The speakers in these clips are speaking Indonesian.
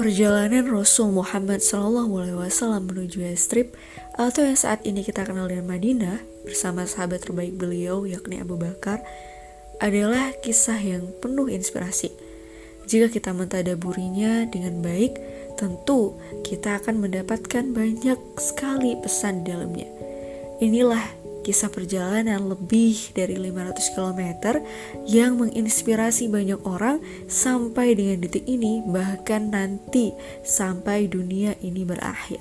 Perjalanan Rasul Muhammad SAW menuju Yastrib atau yang saat ini kita kenal dengan Madinah bersama sahabat terbaik beliau yakni Abu Bakar adalah kisah yang penuh inspirasi. Jika kita mentadaburinya dengan baik, tentu kita akan mendapatkan banyak sekali pesan di dalamnya. Inilah kisah perjalanan lebih dari 500 km yang menginspirasi banyak orang sampai dengan detik ini bahkan nanti sampai dunia ini berakhir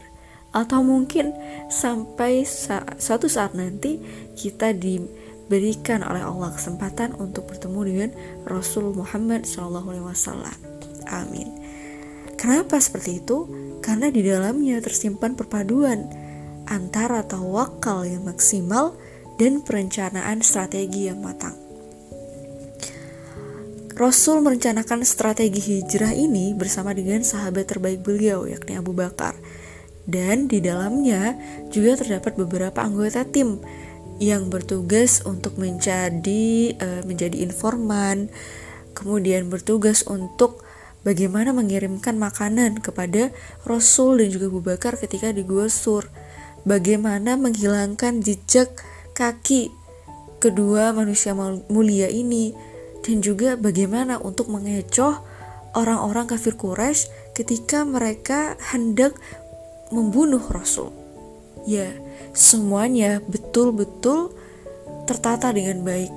atau mungkin sampai sa suatu saat nanti kita diberikan oleh Allah kesempatan untuk bertemu dengan Rasul Muhammad SAW. Amin. Kenapa seperti itu? Karena di dalamnya tersimpan perpaduan antara tawakal yang maksimal dan perencanaan strategi yang matang. Rasul merencanakan strategi hijrah ini bersama dengan sahabat terbaik beliau, yakni Abu Bakar. Dan di dalamnya juga terdapat beberapa anggota tim yang bertugas untuk menjadi uh, menjadi informan, kemudian bertugas untuk bagaimana mengirimkan makanan kepada Rasul dan juga Abu Bakar ketika di Gua Sur bagaimana menghilangkan jejak kaki kedua manusia mulia ini dan juga bagaimana untuk mengecoh orang-orang kafir Quraisy ketika mereka hendak membunuh Rasul. Ya, semuanya betul-betul tertata dengan baik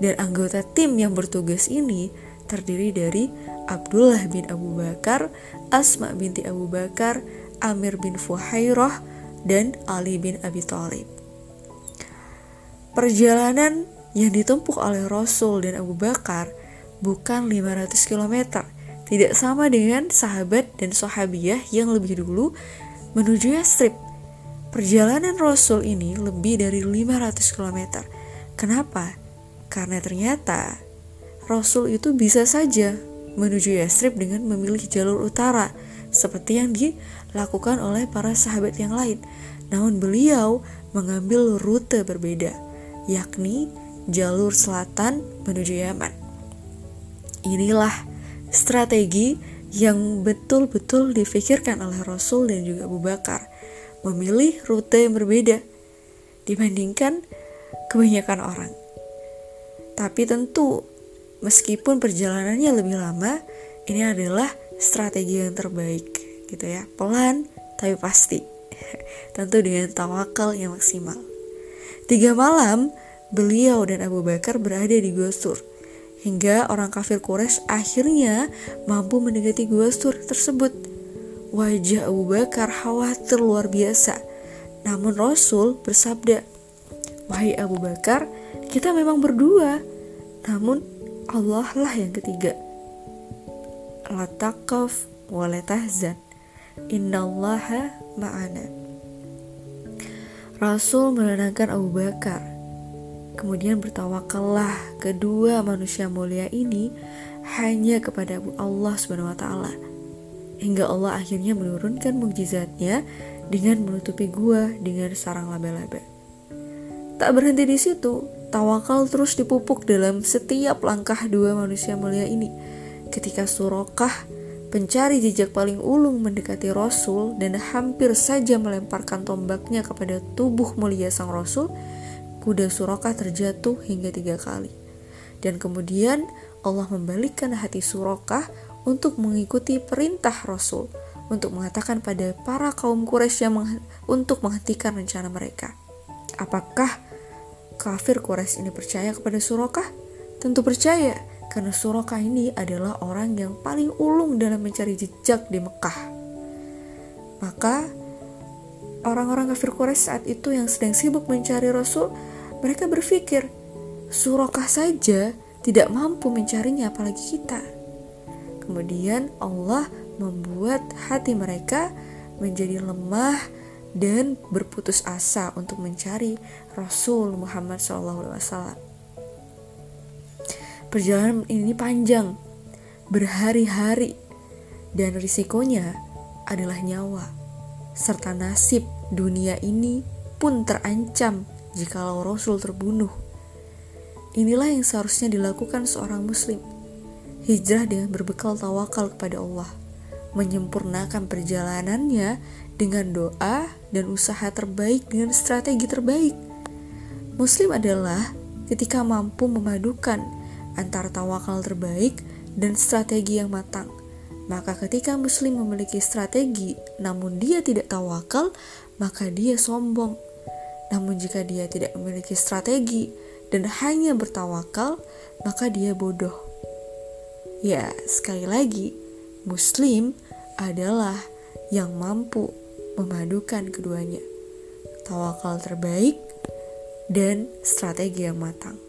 dan anggota tim yang bertugas ini terdiri dari Abdullah bin Abu Bakar, Asma binti Abu Bakar, Amir bin Fuhairah, dan Ali bin Abi Thalib. Perjalanan yang ditempuh oleh Rasul dan Abu Bakar bukan 500 km, tidak sama dengan sahabat dan sahabiah yang lebih dulu menuju Yastrib. Perjalanan Rasul ini lebih dari 500 km. Kenapa? Karena ternyata Rasul itu bisa saja menuju Yastrib dengan memilih jalur utara, seperti yang dilakukan oleh para sahabat yang lain. Namun beliau mengambil rute berbeda, yakni jalur selatan menuju Yaman. Inilah strategi yang betul-betul difikirkan oleh Rasul dan juga Abu Bakar, memilih rute yang berbeda dibandingkan kebanyakan orang. Tapi tentu meskipun perjalanannya lebih lama, ini adalah strategi yang terbaik gitu ya. Pelan tapi pasti. Tentu dengan tawakal yang maksimal. Tiga malam beliau dan Abu Bakar berada di Gua Sur hingga orang kafir Quraisy akhirnya mampu mendekati Gua Sur tersebut. Wajah Abu Bakar khawatir luar biasa namun Rasul bersabda wahai Abu Bakar kita memang berdua namun Allah lah yang ketiga la taqaf wa la tahzan innallaha ma'ana. Rasul menenangkan Abu Bakar. Kemudian bertawakallah kedua manusia mulia ini hanya kepada Allah Subhanahu wa taala. Hingga Allah akhirnya menurunkan mukjizatnya dengan menutupi gua dengan sarang laba-laba. Tak berhenti di situ, tawakal terus dipupuk dalam setiap langkah dua manusia mulia ini ketika Surokah pencari jejak paling ulung mendekati Rasul dan hampir saja melemparkan tombaknya kepada tubuh mulia sang Rasul, kuda Surokah terjatuh hingga tiga kali. Dan kemudian Allah membalikkan hati Surokah untuk mengikuti perintah Rasul untuk mengatakan pada para kaum Quraisy yang meng untuk menghentikan rencana mereka. Apakah kafir Quraisy ini percaya kepada Surokah? Tentu percaya karena Suraka ini adalah orang yang paling ulung dalam mencari jejak di Mekah. Maka orang-orang kafir Quraisy saat itu yang sedang sibuk mencari Rasul, mereka berpikir, Suraka saja tidak mampu mencarinya apalagi kita. Kemudian Allah membuat hati mereka menjadi lemah dan berputus asa untuk mencari Rasul Muhammad SAW. Perjalanan ini panjang, berhari-hari, dan risikonya adalah nyawa, serta nasib dunia ini pun terancam jikalau Rasul terbunuh. Inilah yang seharusnya dilakukan seorang muslim. Hijrah dengan berbekal tawakal kepada Allah, menyempurnakan perjalanannya dengan doa dan usaha terbaik dengan strategi terbaik. Muslim adalah ketika mampu memadukan antara tawakal terbaik dan strategi yang matang. Maka ketika muslim memiliki strategi namun dia tidak tawakal, maka dia sombong. Namun jika dia tidak memiliki strategi dan hanya bertawakal, maka dia bodoh. Ya, sekali lagi, muslim adalah yang mampu memadukan keduanya. Tawakal terbaik dan strategi yang matang.